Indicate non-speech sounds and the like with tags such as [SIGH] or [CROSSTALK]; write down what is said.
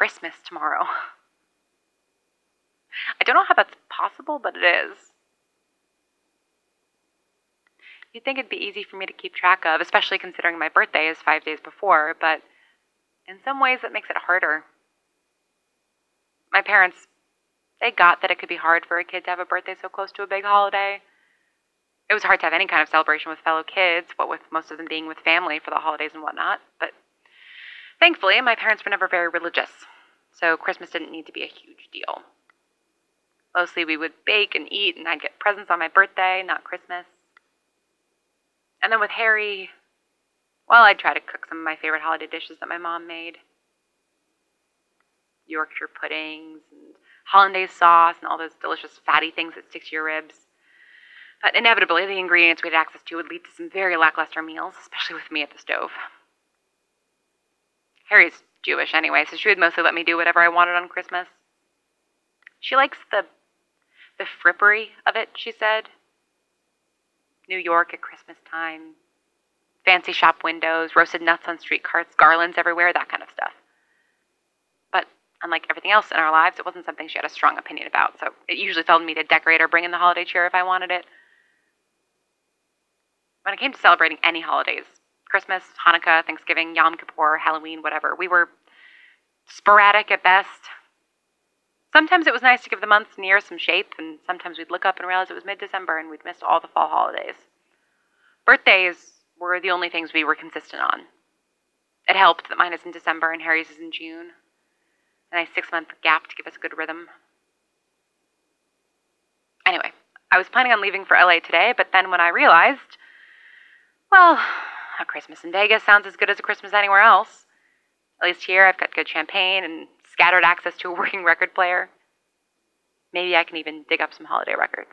Christmas tomorrow. I don't know how that's possible, but it is. You'd think it'd be easy for me to keep track of, especially considering my birthday is five days before, but in some ways it makes it harder. My parents, they got that it could be hard for a kid to have a birthday so close to a big holiday. It was hard to have any kind of celebration with fellow kids, what with most of them being with family for the holidays and whatnot, but thankfully my parents were never very religious, so Christmas didn't need to be a huge deal. Mostly we would bake and eat, and I'd get presents on my birthday, not Christmas. And then with Harry, well, I'd try to cook some of my favorite holiday dishes that my mom made Yorkshire puddings and hollandaise sauce and all those delicious fatty things that stick to your ribs. But inevitably, the ingredients we had access to would lead to some very lackluster meals, especially with me at the stove. Harry's Jewish anyway, so she would mostly let me do whatever I wanted on Christmas. She likes the the frippery of it, she said. New York at Christmas time, fancy shop windows, roasted nuts on street carts, garlands everywhere, that kind of stuff. But unlike everything else in our lives, it wasn't something she had a strong opinion about, so it usually fell to me to decorate or bring in the holiday cheer if I wanted it. When it came to celebrating any holidays, Christmas, Hanukkah, Thanksgiving, Yom Kippur, Halloween, whatever, we were sporadic at best. Sometimes it was nice to give the months and years some shape, and sometimes we'd look up and realize it was mid December and we'd missed all the fall holidays. Birthdays were the only things we were consistent on. It helped that mine is in December and Harry's is in June. A nice six month gap to give us a good rhythm. Anyway, I was planning on leaving for LA today, but then when I realized, well, a Christmas in Vegas sounds as good as a Christmas anywhere else. At least here I've got good champagne and scattered access to a working [LAUGHS] record player. Maybe I can even dig up some holiday records.